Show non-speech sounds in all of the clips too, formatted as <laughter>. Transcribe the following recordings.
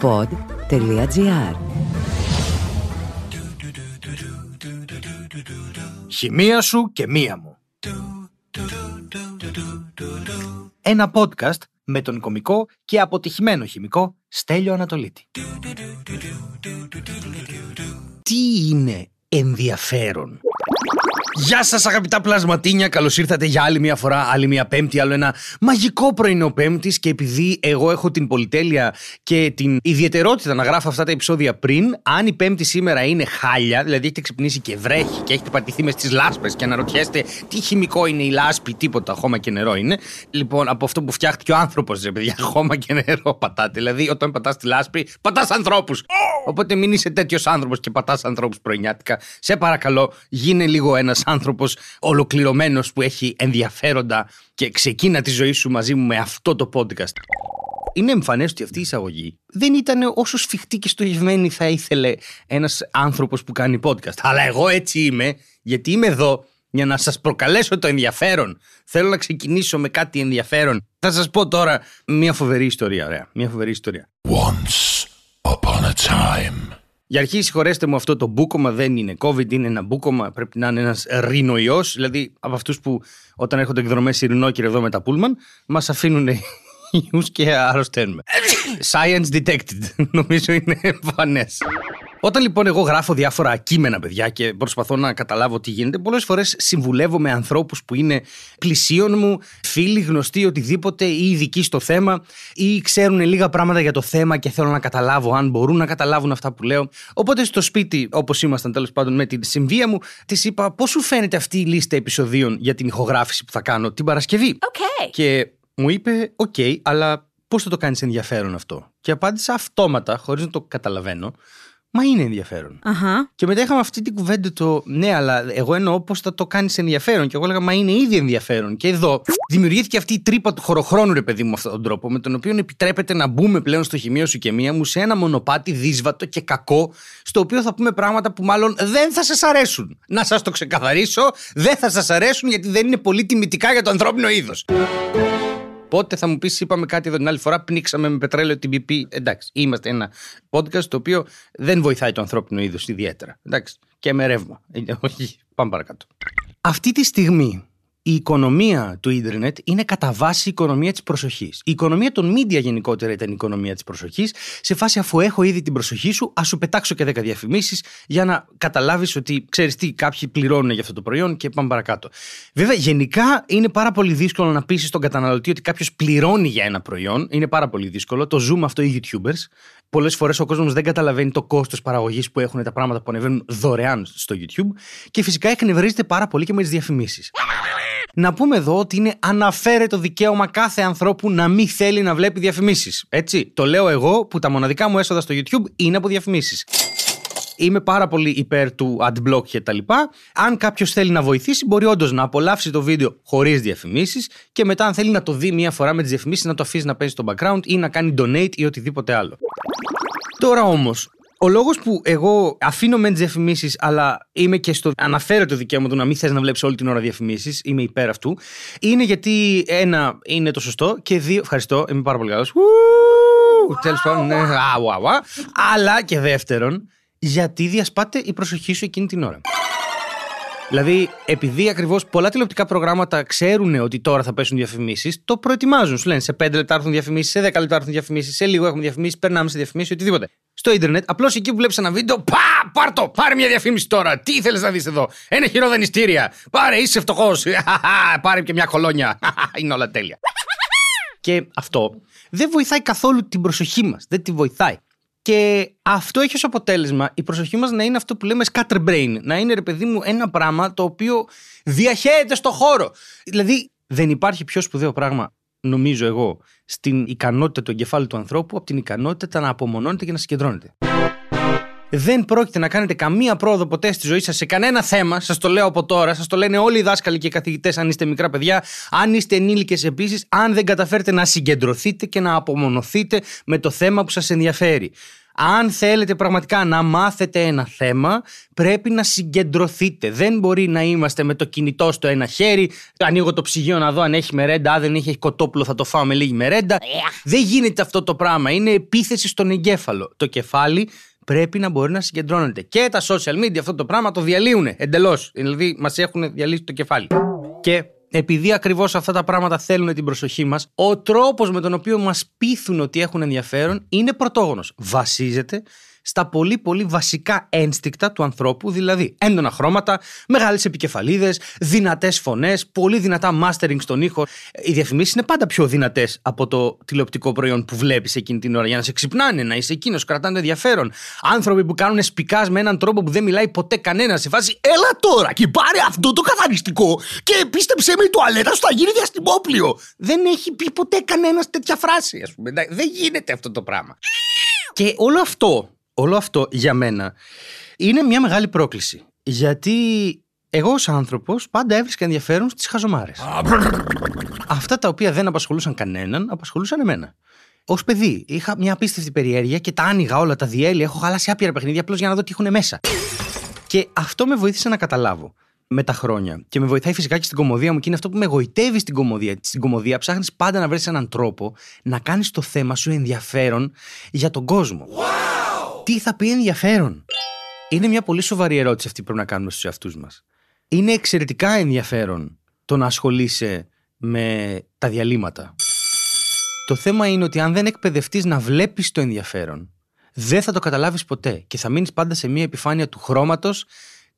pod.gr Χημεία σου και μία μου. Ένα podcast με τον κομικό και αποτυχημένο χημικό Στέλιο Ανατολίτη. Τι είναι ενδιαφέρον; Γεια σας, αγαπητά πλασματίνια. Καλώς ήρθατε για άλλη μια φορά, άλλη μια Πέμπτη, άλλο ένα μαγικό πρωινό Πέμπτης. Και επειδή εγώ έχω την πολυτέλεια και την ιδιαιτερότητα να γράφω αυτά τα επεισόδια πριν, αν η Πέμπτη σήμερα είναι χάλια, δηλαδή έχετε ξυπνήσει και βρέχει και έχετε πατηθεί μες στις λάσπες και αναρωτιέστε τι χημικό είναι η λάσπη, τίποτα, χώμα και νερό είναι. Λοιπόν, από αυτό που φτιάχτηκε ο άνθρωπος, ρε παιδιά, <laughs> χώμα και νερό πατάτε. Δηλαδή, όταν πατάς τη λάσπη, πατάς ανθρώπους. Οπότε μην είσαι τέτοιος άνθρωπος και πατάς ανθρώπους πρωινιάτικα. Σε παρακαλώ, γίνε λίγο ένας άνθρωπος ολοκληρωμένος που έχει ενδιαφέροντα και ξεκίνα τη ζωή σου μαζί μου με αυτό το podcast. Είναι εμφανές ότι αυτή η εισαγωγή δεν ήταν όσο σφιχτή και στοχευμένη θα ήθελε ένας άνθρωπος που κάνει podcast. Αλλά εγώ έτσι είμαι, γιατί είμαι εδώ για να σας προκαλέσω το ενδιαφέρον. Θέλω να ξεκινήσω με κάτι ενδιαφέρον. Θα σας πω τώρα μια φοβερή ιστορία, ωραία. Μια φοβερή ιστορία. Once upon a time. Για αρχή, συγχωρέστε μου, αυτό το μπούκομα δεν είναι COVID, είναι ένα μπούκομα. Πρέπει να είναι ένας ρηνοϊός. Δηλαδή, από αυτούς που όταν έρχονται εκδρομές ειρηνόκυρε εδώ με τα πούλμαν, μας αφήνουν <laughs> ιούς και αρρωσταίνουμε. Science detected. <laughs> Νομίζω είναι εμφανές. Όταν λοιπόν εγώ γράφω διάφορα κείμενα, παιδιά, και προσπαθώ να καταλάβω τι γίνεται, πολλές φορές συμβουλεύω με ανθρώπους που είναι πλησίον μου, φίλοι, γνωστοί, οτιδήποτε, ή ειδικοί στο θέμα, ή ξέρουν λίγα πράγματα για το θέμα και θέλω να καταλάβω αν μπορούν να καταλάβουν αυτά που λέω. Οπότε στο σπίτι, όπως ήμασταν τέλος πάντων με την συμβία μου, της είπα πώς σου φαίνεται αυτή η λίστα επεισοδίων για την ηχογράφηση που θα κάνω την Παρασκευή; Okay. Και μου είπε, Οκ, αλλά πώς θα το κάνεις ενδιαφέρον αυτό; Και απάντησα αυτόματα, χωρίς να το καταλαβαίνω. Μα είναι ενδιαφέρον. Αχα. Και μετά είχαμε αυτή την κουβέντα το ναι, αλλά εγώ εννοώ πώς θα το κάνεις ενδιαφέρον. Και εγώ έλεγα Μα είναι ήδη ενδιαφέρον. Και εδώ δημιουργήθηκε αυτή η τρύπα του χωροχρόνου, ρε παιδί μου, αυτόν τον τρόπο, με τον οποίο επιτρέπεται να μπούμε πλέον στο χημείο σου και μία μου σε ένα μονοπάτι δύσβατο και κακό, στο οποίο θα πούμε πράγματα που μάλλον δεν θα σας αρέσουν. Να σας το ξεκαθαρίσω, δεν θα σας αρέσουν γιατί δεν είναι πολύ τιμητικά για το ανθρώπινο είδος. Πότε θα μου πεις, είπαμε κάτι εδώ την άλλη φορά, πνίξαμε με πετρέλαιο την BP. Εντάξει, είμαστε ένα podcast το οποίο δεν βοηθάει το ανθρώπινο είδος ιδιαίτερα. Εντάξει, και με ρεύμα. Ε, Όχι, πάμε παρακάτω. Αυτή τη στιγμή η οικονομία του ίντερνετ είναι κατά βάση η οικονομία της προσοχής. Η οικονομία των media γενικότερα ήταν η οικονομία της προσοχής. Σε φάση αφού έχω ήδη την προσοχή σου, ας σου πετάξω και 10 διαφημίσεις για να καταλάβεις ότι ξέρεις τι, κάποιοι πληρώνουν για αυτό το προϊόν και πάμε παρακάτω. Βέβαια, γενικά είναι πάρα πολύ δύσκολο να πείσει τον καταναλωτή ότι κάποιος πληρώνει για ένα προϊόν. Είναι πάρα πολύ δύσκολο. Το zoom αυτό οι YouTubers. Πολλές φορές ο κόσμος δεν καταλαβαίνει το κόστος παραγωγής που έχουν τα πράγματα που ανεβαίνουν δωρεάν στο YouTube. Και φυσικά εκνευρίζεται πάρα πολύ και με τις διαφημίσεις. Να πούμε εδώ ότι είναι αναφέρετο δικαίωμα κάθε ανθρώπου να μην θέλει να βλέπει διαφημίσεις. Έτσι. Το λέω εγώ που τα μοναδικά μου έσοδα στο YouTube είναι από διαφημίσεις. Είμαι πάρα πολύ υπέρ του adblock και τα λοιπά. Αν κάποιος θέλει να βοηθήσει, μπορεί όντως να απολαύσει το βίντεο χωρίς διαφημίσεις και μετά, αν θέλει να το δει μία φορά με τις διαφημίσεις, να το αφήσει να παίζει στο background ή να κάνει donate ή οτιδήποτε άλλο. Τώρα όμως, ο λόγος που εγώ αφήνω μεν τις διαφημίσεις, αλλά είμαι και στο αναφέρω το δικαίωμα του να μην θες να βλέπεις όλη την ώρα διαφημίσεις, είμαι υπέρ αυτού, είναι γιατί ένα είναι το σωστό και δύο. Ευχαριστώ, είμαι πάρα πολύ καλός. Τέλος πάντων, ναι, αου, αου, αου. Αλλά και δεύτερον, γιατί διασπάται η προσοχή σου εκείνη την ώρα. Δηλαδή, επειδή ακριβώς πολλά τηλεοπτικά προγράμματα ξέρουν ότι τώρα θα πέσουν διαφημίσεις, το προετοιμάζουν. Σου λένε σε 5 λεπτά έρθουν διαφημίσεις, σε 10 λεπτά έρθουν διαφημίσεις, σε λίγο έχουν διαφημίσεις, περνάμε σε διαφημίσεις, οτιδήποτε. Στο Ιντερνετ, απλώς εκεί που βλέπεις ένα βίντεο, πα! Πάρ το! Πάρε μια διαφήμιση τώρα! Τι ήθελες να δεις εδώ! Ένα χειρό δανειστήρια! Πάρε, είσαι φτωχός! <laughs> Πάρε και μια κολόνια! <laughs> Είναι όλα τέλεια. Και αυτό δεν βοηθάει καθόλου την προσοχή μας. Δεν τη βοηθάει. Και αυτό έχει ως αποτέλεσμα η προσοχή μας να είναι αυτό που λέμε scatterbrain. Να είναι, ρε παιδί μου, ένα πράγμα το οποίο διαχέεται στο χώρο. Δηλαδή, δεν υπάρχει πιο σπουδαίο πράγμα, νομίζω εγώ, στην ικανότητα του εγκεφάλου του ανθρώπου από την ικανότητα να απομονώνεται και να συγκεντρώνεται. Δεν πρόκειται να κάνετε καμία πρόοδο ποτέ στη ζωή σας σε κανένα θέμα. Σας το λέω από τώρα. Σας το λένε όλοι οι δάσκαλοι και οι καθηγητές, αν είστε μικρά παιδιά. Αν είστε ενήλικες επίσης, αν δεν καταφέρετε να συγκεντρωθείτε και να απομονωθείτε με το θέμα που σας ενδιαφέρει. Αν θέλετε πραγματικά να μάθετε ένα θέμα, πρέπει να συγκεντρωθείτε. Δεν μπορεί να είμαστε με το κινητό στο ένα χέρι. Ανοίγω το ψυγείο να δω αν έχει μερέντα. Αν δεν έχει κοτόπουλο, θα το φάω με λίγη μερέντα. Δεν γίνεται αυτό το πράγμα. Είναι επίθεση στον εγκέφαλο. Το κεφάλι πρέπει να μπορεί να συγκεντρώνεται. Και τα social media αυτό το πράγμα το διαλύουν εντελώς. Δηλαδή, μας έχουν διαλύσει το κεφάλι. Και επειδή ακριβώς αυτά τα πράγματα θέλουν την προσοχή μας, ο τρόπος με τον οποίο μας πείθουν ότι έχουν ενδιαφέρον είναι πρωτόγονος. Βασίζεται στα πολύ πολύ βασικά ένστικτα του ανθρώπου, δηλαδή έντονα χρώματα, μεγάλες επικεφαλίδες, δυνατές φωνές, πολύ δυνατά mastering στον ήχο. Οι διαφημίσεις είναι πάντα πιο δυνατές από το τηλεοπτικό προϊόν που βλέπεις εκείνη την ώρα για να σε ξυπνάνε, να είσαι εκείνος, κρατάνε ενδιαφέρον. Άνθρωποι που κάνουν σπικάς με έναν τρόπο που δεν μιλάει ποτέ κανένας σε φάση Έλα τώρα και πάρε αυτό το καθαριστικό και πίστεψε με η τουαλέτα σου θα γίνει διαστημόπλιο. Δεν έχει πει ποτέ κανένας τέτοια φράση, ας πούμε. Δεν γίνεται αυτό το πράγμα. Και όλο αυτό όλο αυτό για μένα είναι μια μεγάλη πρόκληση. Γιατί εγώ ως άνθρωπος πάντα έβρισκα ενδιαφέρον στις χαζομάρες. Αυτά τα οποία δεν απασχολούσαν κανέναν, απασχολούσαν εμένα. Ω παιδί είχα μια απίστευτη περιέργεια και τα άνοιγα όλα, τα διέλυα. Έχω χαλάσει άπειρα παιχνίδια απλώς για να δω τι έχουν μέσα. Και αυτό με βοήθησε να καταλάβω με τα χρόνια. Και με βοηθάει φυσικά και στην κομμωδία μου και είναι αυτό που με εγωιτεύει στην κομμωδία. Στην κομμωδία ψάχνεις πάντα να βρεις έναν τρόπο να κάνεις το θέμα σου ενδιαφέρον για τον κόσμο τι θα πει ενδιαφέρον; Είναι μια πολύ σοβαρή ερώτηση αυτή που πρέπει να κάνουμε στους εαυτούς μας. Είναι εξαιρετικά ενδιαφέρον το να ασχολείσαι με τα διαλύματα. Το θέμα είναι ότι αν δεν εκπαιδευτείς να βλέπεις το ενδιαφέρον, δεν θα το καταλάβεις ποτέ και θα μείνεις πάντα σε μια επιφάνεια του χρώματος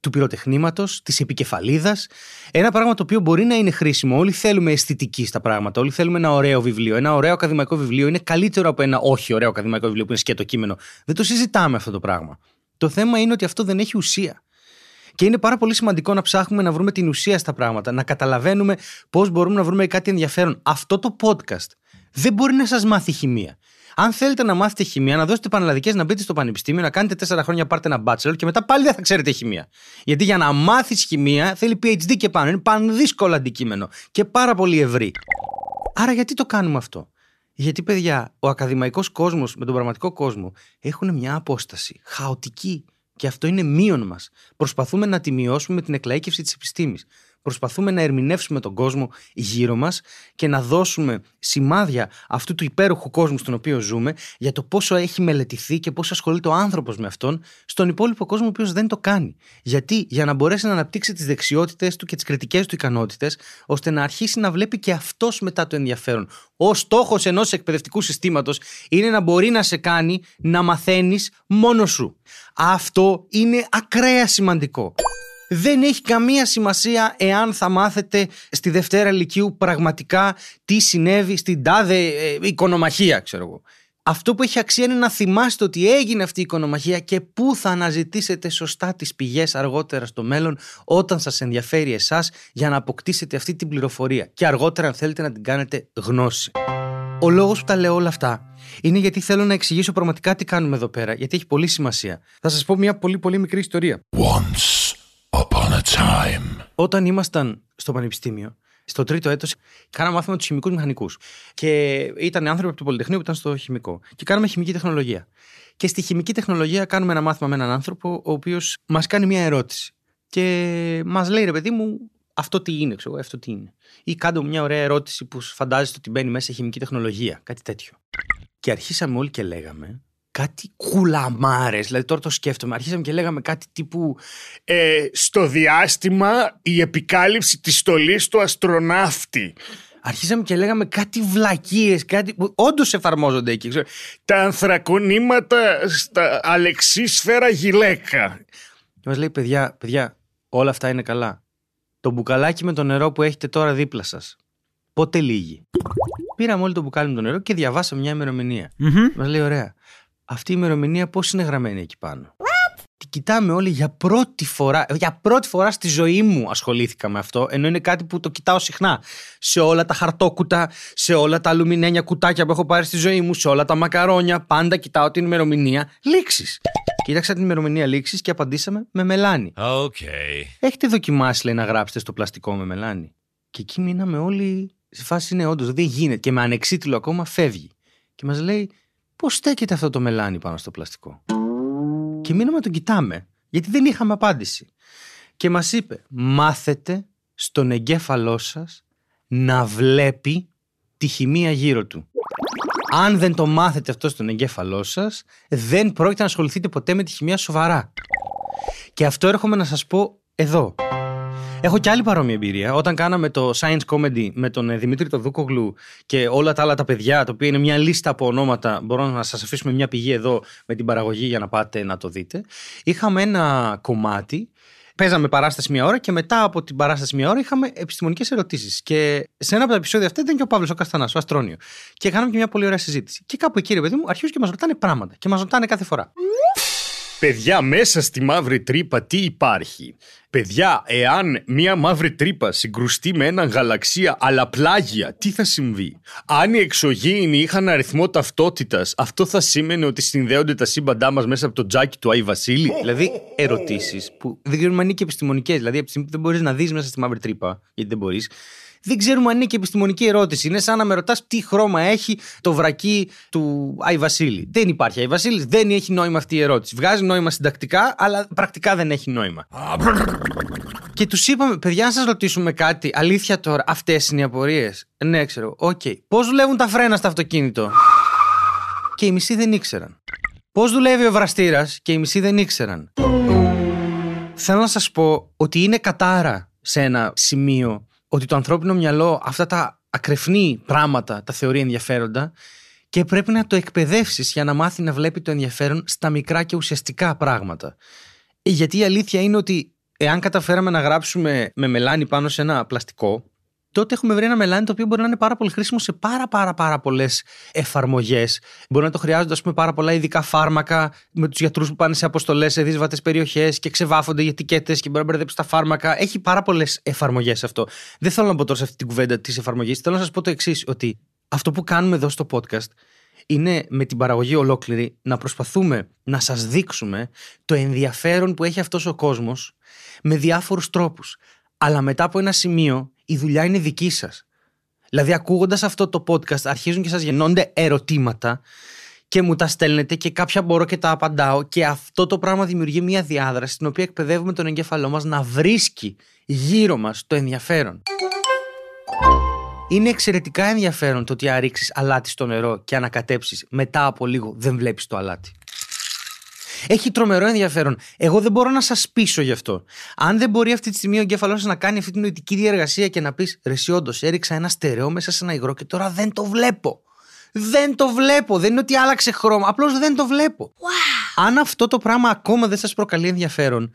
του πυροτεχνήματος, της επικεφαλίδας. Ένα πράγμα το οποίο μπορεί να είναι χρήσιμο. Όλοι θέλουμε αισθητική στα πράγματα. Όλοι θέλουμε ένα ωραίο βιβλίο. Ένα ωραίο ακαδημαϊκό βιβλίο είναι καλύτερο από ένα όχι ωραίο ακαδημαϊκό βιβλίο που είναι σκέτο κείμενο. Δεν το συζητάμε αυτό το πράγμα. Το θέμα είναι ότι αυτό δεν έχει ουσία. Και είναι πάρα πολύ σημαντικό να ψάχνουμε να βρούμε την ουσία στα πράγματα, να καταλαβαίνουμε πώς μπορούμε να βρούμε κάτι ενδιαφέρον. Αυτό το podcast δεν μπορεί να σας μάθει χημεία. Αν θέλετε να μάθετε χημεία, να δώσετε πανελλαδικές, να μπείτε στο πανεπιστήμιο, να κάνετε τέσσερα χρόνια, πάρτε ένα bachelor και μετά πάλι δεν θα ξέρετε χημεία. Γιατί για να μάθεις χημεία θέλει PhD και πάνω. Είναι πανδύσκολο αντικείμενο και πάρα πολύ ευρύ. Άρα γιατί το κάνουμε αυτό; Γιατί, παιδιά, ο ακαδημαϊκός κόσμος με τον πραγματικό κόσμο έχουν μια απόσταση χαοτική και αυτό είναι μείον μας. Προσπαθούμε να τη μειώσουμε με την εκλαίκευση της επιστήμης. Προσπαθούμε να ερμηνεύσουμε τον κόσμο γύρω μας και να δώσουμε σημάδια αυτού του υπέροχου κόσμου στον οποίο ζούμε για το πόσο έχει μελετηθεί και πόσο ασχολείται ο άνθρωπος με αυτόν στον υπόλοιπο κόσμο ο οποίος δεν το κάνει. Γιατί; Για να μπορέσει να αναπτύξει τις δεξιότητες του και τις κριτικές του ικανότητες ώστε να αρχίσει να βλέπει και αυτός μετά το ενδιαφέρον. Ο στόχος ενός εκπαιδευτικού συστήματος είναι να μπορεί να σε κάνει να μαθαίνεις μόνος σου. Αυτό είναι ακραία σημαντικό δεν έχει καμία σημασία εάν θα μάθετε στη Δευτέρα Λυκείου πραγματικά τι συνέβη στην τάδε ε, οικονομαχία, ξέρω εγώ. Αυτό που έχει αξία είναι να θυμάστε ότι έγινε αυτή η οικονομαχία και πού θα αναζητήσετε σωστά τις πηγές αργότερα στο μέλλον όταν σας ενδιαφέρει εσάς για να αποκτήσετε αυτή την πληροφορία και αργότερα αν θέλετε να την κάνετε γνώση. Ο λόγος που τα λέω όλα αυτά είναι γιατί θέλω να εξηγήσω πραγματικά τι κάνουμε εδώ πέρα, γιατί έχει πολύ σημασία. Θα σας πω μια πολύ πολύ μικρή ιστορία. Once upon a time. Όταν ήμασταν στο πανεπιστήμιο, στο τρίτο έτος, κάναμε μάθημα τους χημικούς μηχανικούς. Και ήταν άνθρωποι από το Πολυτεχνείο που ήταν στο χημικό. Και κάναμε χημική τεχνολογία. Και στη χημική τεχνολογία κάνουμε ένα μάθημα με έναν άνθρωπο, ο οποίος μας κάνει μια ερώτηση. Και μας λέει, ρε παιδί μου, αυτό τι είναι, ξέρω αυτό τι είναι. Ή κάντε μου μια ωραία ερώτηση που φαντάζεστε ότι μπαίνει μέσα σε χημική τεχνολογία, κάτι τέτοιο. Και αρχίσαμε όλοι και λέγαμε κάτι κουλαμάρες. Δηλαδή τώρα το σκέφτομαι. Αρχίσαμε και λέγαμε κάτι τύπου ε, στο διάστημα η επικάλυψη της στολής του αστροναύτη. Αρχίσαμε και λέγαμε κάτι βλακίες, κάτι που όντως εφαρμόζονται εκεί. Ξέρω. Τα ανθρακονήματα στα αλεξίσφαιρα γυλαίκα. Και μας λέει, παιδιά, παιδιά, όλα αυτά είναι καλά. Το μπουκαλάκι με το νερό που έχετε τώρα δίπλα σας. Πότε λύγει; Πήραμε όλοι το μπουκάλι με το νερό και διαβάσαμε μια ημερομηνία. Mm-hmm. Μας λέει, ωραία αυτή η ημερομηνία πώς είναι γραμμένη εκεί πάνω; Την κοιτάμε όλοι για πρώτη φορά. Για πρώτη φορά στη ζωή μου ασχολήθηκα με αυτό, ενώ είναι κάτι που το κοιτάω συχνά. Σε όλα τα χαρτόκουτα, σε όλα τα αλουμινένια κουτάκια που έχω πάρει στη ζωή μου, σε όλα τα μακαρόνια, πάντα κοιτάω την ημερομηνία λήξης. Κοίταξα την ημερομηνία λήξης και απαντήσαμε με μελάνι. Okay. Έχετε δοκιμάσει, λέει, να γράψετε στο πλαστικό με μελάνι. Και εκεί μείναμε όλοι σε φάση είναι όντως, δεν γίνεται. Και με ανεξίτηλο ακόμα φεύγει. Και μας λέει, πώς στέκεται αυτό το μελάνι πάνω στο πλαστικό; Και μείναμε να τον κοιτάμε, γιατί δεν είχαμε απάντηση. Και μας είπε, μάθετε στον εγκέφαλό σας να βλέπει τη χημεία γύρω του. Αν δεν το μάθετε αυτό στον εγκέφαλό σας, δεν πρόκειται να ασχοληθείτε ποτέ με τη χημεία σοβαρά. Και αυτό έρχομαι να σας πω εδώ. Έχω και άλλη παρόμοια εμπειρία. Όταν κάναμε το Science Comedy με τον ε, Δημήτρη το Δούκογλου και όλα τα άλλα τα παιδιά, το οποίο είναι μια λίστα από ονόματα, μπορώ να σας αφήσουμε μια πηγή εδώ με την παραγωγή για να πάτε να το δείτε. Είχαμε ένα κομμάτι Παίζαμε παράσταση μια ώρα και μετά από την παράσταση μια ώρα είχαμε επιστημονικές ερωτήσεις. Και σε ένα από τα επεισόδια αυτά ήταν και ο Παύλος ο Καστανάς, ο Αστρόνιο. Και κάναμε και μια πολύ ωραία συζήτηση. Και κάπου εκεί, ρε παιδί μου, αρχίζουν και μας ρωτάνε πράγματα. Και μας ρωτάνε κάθε φορά. Παιδιά, μέσα στη μαύρη τρύπα τι υπάρχει; Παιδιά, εάν μία μαύρη τρύπα συγκρουστεί με έναν γαλαξία αλλά πλάγια, τι θα συμβεί; Αν οι εξωγήινοι είχαν αριθμό ταυτότητας, αυτό θα σήμαινε ότι συνδέονται τα σύμπαντά μας μέσα από το τζάκι του Άι Βασίλη; Δηλαδή, ερωτήσεις που δεν ξέρουμε αν είναι και επιστημονικές. Δηλαδή, από τη στιγμή που δεν μπορείς να δεις μέσα στη μαύρη τρύπα, γιατί δεν μπορείς, δεν ξέρουμε αν είναι και επιστημονική ερώτηση. Είναι σαν να με ρωτάς τι χρώμα έχει το βρακί του Άι Βασίλη. Δεν υπάρχει Άι Βασίλη, δεν έχει νόημα αυτή η ερώτηση. Βγάζει νόημα συντακτικά, αλλά πρακτικά δεν έχει νόημα. Και τους είπαμε, παιδιά, να σας ρωτήσουμε κάτι. Αλήθεια τώρα, αυτές είναι οι απορίες. Ναι, ξέρω. OK. Okay. Πώς δουλεύουν τα φρένα στο αυτοκίνητο; Και οι μισοί δεν ήξεραν. Πώς δουλεύει ο βραστήρας; Και οι μισοί δεν ήξεραν. Θέλω να σας πω ότι είναι κατάρα σε ένα σημείο ότι το ανθρώπινο μυαλό αυτά τα ακρεφνή πράγματα τα θεωρεί ενδιαφέροντα και πρέπει να το εκπαιδεύσεις για να μάθει να βλέπει το ενδιαφέρον στα μικρά και ουσιαστικά πράγματα. Γιατί η αλήθεια είναι ότι εάν καταφέραμε να γράψουμε με μελάνι πάνω σε ένα πλαστικό, τότε έχουμε βρει ένα μελάνι το οποίο μπορεί να είναι πάρα πολύ χρήσιμο σε πάρα πάρα πάρα πολλές εφαρμογές. Μπορεί να το χρειάζονται, ας πούμε, πάρα πολλά ειδικά φάρμακα με τους γιατρούς που πάνε σε αποστολές σε δύσβατες περιοχές και ξεβάφονται οι ετικέτες και μπορεί να μπερδέψεις τα φάρμακα. Έχει πάρα πολλές εφαρμογές αυτό. Δεν θέλω να πω τώρα σε αυτή την κουβέντα της εφαρμογής. Θέλω να σας πω το εξής, ότι αυτό που κάνουμε εδώ στο podcast είναι με την παραγωγή ολόκληρη να προσπαθούμε να σας δείξουμε το ενδιαφέρον που έχει αυτός ο κόσμος με διάφορους τρόπους. Αλλά μετά από ένα σημείο η δουλειά είναι δική σας. Δηλαδή, ακούγοντας αυτό το podcast, αρχίζουν και σας γεννώνται ερωτήματα και μου τα στέλνετε και κάποια μπορώ και τα απαντάω. Και αυτό το πράγμα δημιουργεί μια διάδραση στην οποία εκπαιδεύουμε τον εγκέφαλό μας να βρίσκει γύρω μας το ενδιαφέρον. Είναι εξαιρετικά ενδιαφέρον το ότι αν ρίξει αλάτι στο νερό και ανακατέψεις μετά από λίγο δεν βλέπεις το αλάτι. Έχει τρομερό ενδιαφέρον. Εγώ δεν μπορώ να σας πείσω γι' αυτό. Αν δεν μπορεί αυτή τη στιγμή ο εγκέφαλός να κάνει αυτή την νοητική διεργασία και να πεις Ρεσί, όντως έριξα ένα στερεό μέσα σε ένα υγρό και τώρα δεν το βλέπω. Δεν το βλέπω. Δεν είναι ότι άλλαξε χρώμα. Απλώς δεν το βλέπω. Αν αυτό το πράγμα ακόμα δεν σας προκαλεί ενδιαφέρον,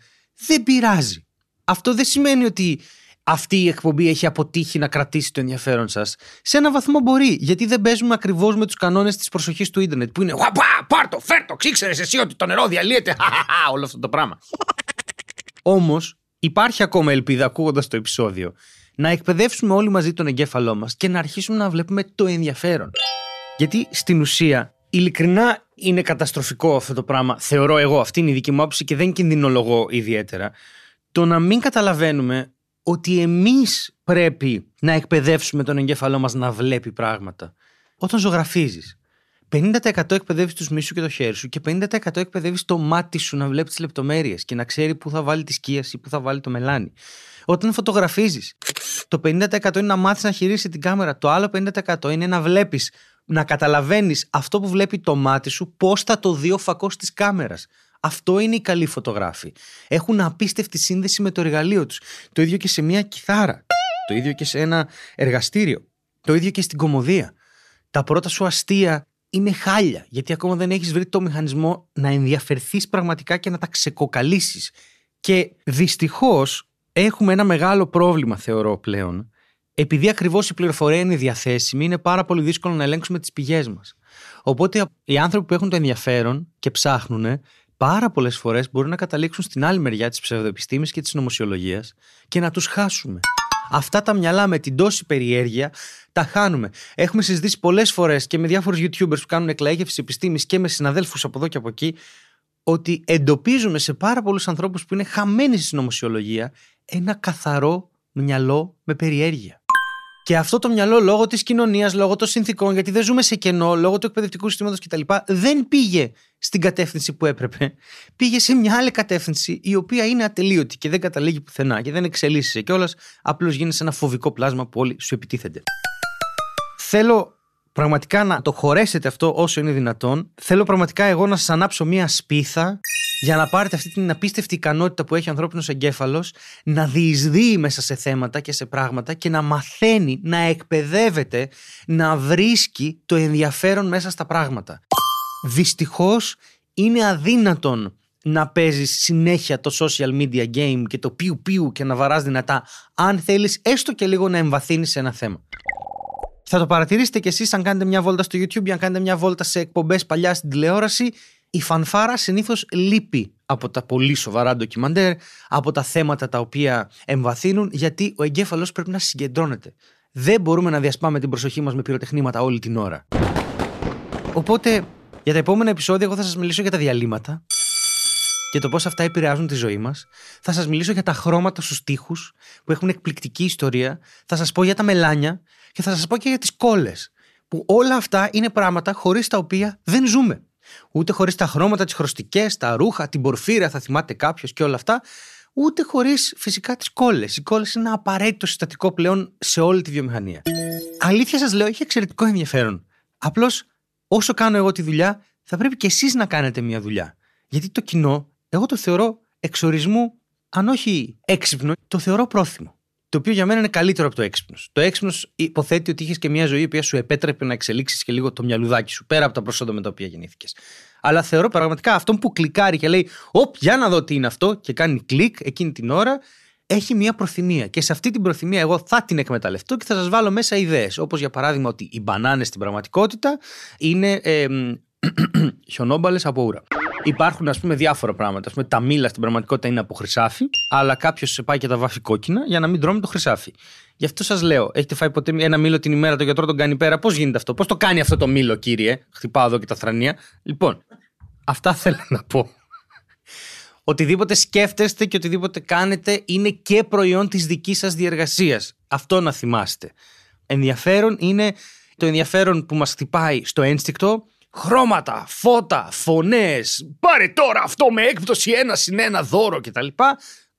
δεν πειράζει. Αυτό δεν σημαίνει ότι αυτή η εκπομπή έχει αποτύχει να κρατήσει το ενδιαφέρον σας. Σε ένα βαθμό μπορεί, γιατί δεν παίζουμε ακριβώς με τους κανόνες της προσοχής του ίντερνετ. Που είναι Παπά, πάρτο, φέρτο, ξήξερε εσύ ότι το νερό διαλύεται; <laughs> Όλο αυτό το πράγμα. <laughs> Όμως, υπάρχει ακόμα ελπίδα ακούγοντας το επεισόδιο να εκπαιδεύσουμε όλοι μαζί τον εγκέφαλό μας και να αρχίσουμε να βλέπουμε το ενδιαφέρον. Γιατί στην ουσία, ειλικρινά είναι καταστροφικό αυτό το πράγμα. Θεωρώ εγώ, αυτή είναι η δική μου άποψη και δεν κινδυνολογώ ιδιαίτερα. Το να μην καταλαβαίνουμε ότι εμείς πρέπει να εκπαιδεύσουμε τον εγκέφαλό μας να βλέπει πράγματα. Όταν ζωγραφίζεις, 50% εκπαιδεύεις τους μίσου και το χέρι σου και 50% εκπαιδεύεις το μάτι σου να βλέπεις τις λεπτομέρειες και να ξέρει πού θα βάλει τη σκίαση ή πού θα βάλει το μελάνι. Όταν φωτογραφίζεις, το 50% είναι να μάθεις να χειρίσει την κάμερα. Το άλλο 50% είναι να βλέπεις, να καταλαβαίνεις αυτό που βλέπει το μάτι σου, πώς θα το δει ο φακός της κάμερας. Αυτό είναι οι καλοί φωτογράφοι. Έχουν απίστευτη σύνδεση με το εργαλείο τους. Το ίδιο και σε μια κιθάρα. Το ίδιο και σε ένα εργαστήριο. Το ίδιο και στην κομμωδία. Τα πρώτα σου αστεία είναι χάλια, γιατί ακόμα δεν έχεις βρει το μηχανισμό να ενδιαφερθείς πραγματικά και να τα ξεκοκαλίσεις. Και δυστυχώς έχουμε ένα μεγάλο πρόβλημα θεωρώ πλέον, επειδή ακριβώς η πληροφορία είναι διαθέσιμη, είναι πάρα πολύ δύσκολο να ελέγξουμε τις πηγές μας. Οπότε οι άνθρωποι που έχουν το ενδιαφέρον και ψάχνουν πάρα πολλές φορές μπορεί να καταλήξουν στην άλλη μεριά της ψευδοεπιστήμης και της νομοσιολογίας και να τους χάσουμε. Αυτά τα μυαλά με την τόση περιέργεια τα χάνουμε. Έχουμε συζητήσει πολλές φορές και με διάφορους YouTubers που κάνουν εκλαίγευση επιστήμης και με συναδέλφους από εδώ και από εκεί ότι εντοπίζουμε σε πάρα πολλούς ανθρώπους που είναι χαμένοι στη νομοσιολογία ένα καθαρό μυαλό με περιέργεια. Και αυτό το μυαλό λόγω της κοινωνίας, λόγω των συνθήκων, γιατί δεν ζούμε σε κενό, λόγω του εκπαιδευτικού συστήματος κτλ., δεν πήγε στην κατεύθυνση που έπρεπε. Πήγε σε μια άλλη κατεύθυνση, η οποία είναι ατελείωτη και δεν καταλήγει πουθενά και δεν εξελίσσεσαι κιόλας. Απλώς γίνεσαι ένα φοβικό πλάσμα που όλοι σου επιτίθενται. Θέλω πραγματικά να το χωρέσετε αυτό όσο είναι δυνατόν. Θέλω πραγματικά εγώ να σας ανάψω μία σπίθα για να πάρετε αυτή την απίστευτη ικανότητα που έχει ο ανθρώπινος εγκέφαλος να διεισδύει μέσα σε θέματα και σε πράγματα και να μαθαίνει, να εκπαιδεύεται, να βρίσκει το ενδιαφέρον μέσα στα πράγματα. Δυστυχώς είναι αδύνατον να παίζεις συνέχεια το social media game και το πιου πιου και να βαράς δυνατά αν θέλεις έστω και λίγο να εμβαθύνεις σε ένα θέμα. Θα το παρατηρήσετε κι εσείς αν κάνετε μια βόλτα στο YouTube ή αν κάνετε μια βόλτα σε εκπομπές παλιά στην τηλεόραση η φανφάρα συνήθως λείπει από τα πολύ σοβαρά ντοκιμαντέρ, από τα θέματα τα οποία εμβαθύνουν, γιατί ο εγκέφαλος πρέπει να συγκεντρώνεται. Δεν μπορούμε να διασπάμε την προσοχή μας με πυροτεχνήματα όλη την ώρα. Οπότε, για τα επόμενα επεισόδια, εγώ θα σας μιλήσω για τα διαλύματα και το πώς αυτά επηρεάζουν τη ζωή μας. Θα σας μιλήσω για τα χρώματα στους τοίχους που έχουν εκπληκτική ιστορία. Θα σας πω για τα μελάνια και θα σας πω και για τις κόλλες. Που όλα αυτά είναι πράγματα χωρίς τα οποία δεν ζούμε. Ούτε χωρίς τα χρώματα, τις χρωστικές, τα ρούχα, την πορφύρα, θα θυμάται κάποιος και όλα αυτά. Ούτε χωρίς φυσικά τις κόλλες. Οι κόλλες είναι ένα απαραίτητο συστατικό πλέον σε όλη τη βιομηχανία. Αλήθεια σας λέω, έχει εξαιρετικό ενδιαφέρον. Απλώς όσο κάνω εγώ τη δουλειά, θα πρέπει και εσείς να κάνετε μια δουλειά. Γιατί το κοινό, εγώ το θεωρώ εξορισμού, αν όχι έξυπνο, το θεωρώ πρόθυμο. Το οποίο για μένα είναι καλύτερο από το έξυπνος. Το έξυπνος υποθέτει ότι είχες και μια ζωή η οποία σου επέτρεπε να εξελίξεις και λίγο το μυαλουδάκι σου πέρα από τα προσόντα με τα οποία γεννήθηκες. Αλλά θεωρώ πραγματικά αυτόν που κλικάρει και λέει, Ωπ, για να δω τι είναι αυτό, και κάνει κλικ εκείνη την ώρα, έχει μια προθυμία. Και σε αυτή την προθυμία εγώ θα την εκμεταλλευτώ και θα σας βάλω μέσα ιδέες. Όπως για παράδειγμα ότι οι μπανάνες στην πραγματικότητα είναι ε, <clears throat> χιονόμπαλες από ούρα. Υπάρχουν, ας πούμε, διάφορα πράγματα. Ας πούμε, τα μήλα στην πραγματικότητα είναι από χρυσάφι, αλλά κάποιος σε πάει και τα βάφει κόκκινα για να μην τρώμε το χρυσάφι. Γι' αυτό σας λέω, έχετε φάει ποτέ ένα μήλο την ημέρα, το γιατρό τον κάνει πέρα; Πώς γίνεται αυτό, Πώς το κάνει αυτό το μήλο, κύριε; Χτυπάω εδώ και τα θρανία. Λοιπόν, αυτά θέλω να πω. Οτιδήποτε σκέφτεστε και οτιδήποτε κάνετε είναι και προϊόν της δικής σας διεργασίας. Αυτό να θυμάστε. Ενδιαφέρον είναι το ενδιαφέρον που μας χτυπάει στο ένστικτο, χρώματα, φώτα, φωνές, πάρε τώρα αυτό με έκπτωση ένα συν ένα δώρο κτλ.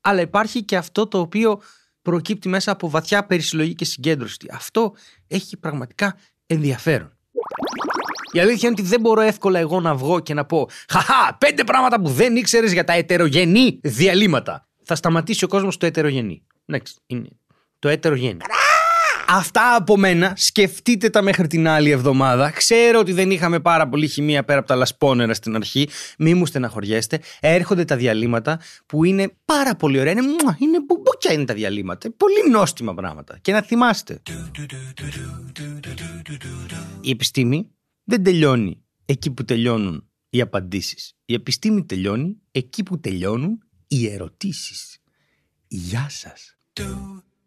Αλλά υπάρχει και αυτό το οποίο προκύπτει μέσα από βαθιά περισυλλογή και συγκέντρωση. Αυτό έχει πραγματικά ενδιαφέρον. Η αλήθεια είναι ότι δεν μπορώ εύκολα εγώ να βγω και να πω Χαχά, πέντε πράγματα που δεν ήξερες για τα ετερογενή διαλύματα. Θα σταματήσει ο κόσμος το ετερογενή. Next. Είναι το ετερογενή. Αυτά από μένα. Σκεφτείτε τα μέχρι την άλλη εβδομάδα. Ξέρω ότι δεν είχαμε πάρα πολύ χημεία πέρα από τα λασπόνερα στην αρχή. Μη μου στεναχωριέστε. Έρχονται τα διαλύματα που είναι πάρα πολύ ωραία. Είναι, είναι μπουμπούκια είναι τα διαλύματα. Πολύ νόστιμα πράγματα. Και να θυμάστε. Η επιστήμη δεν τελειώνει εκεί που τελειώνουν οι απαντήσεις. Η επιστήμη τελειώνει εκεί που τελειώνουν οι ερωτήσεις. Γεια σας.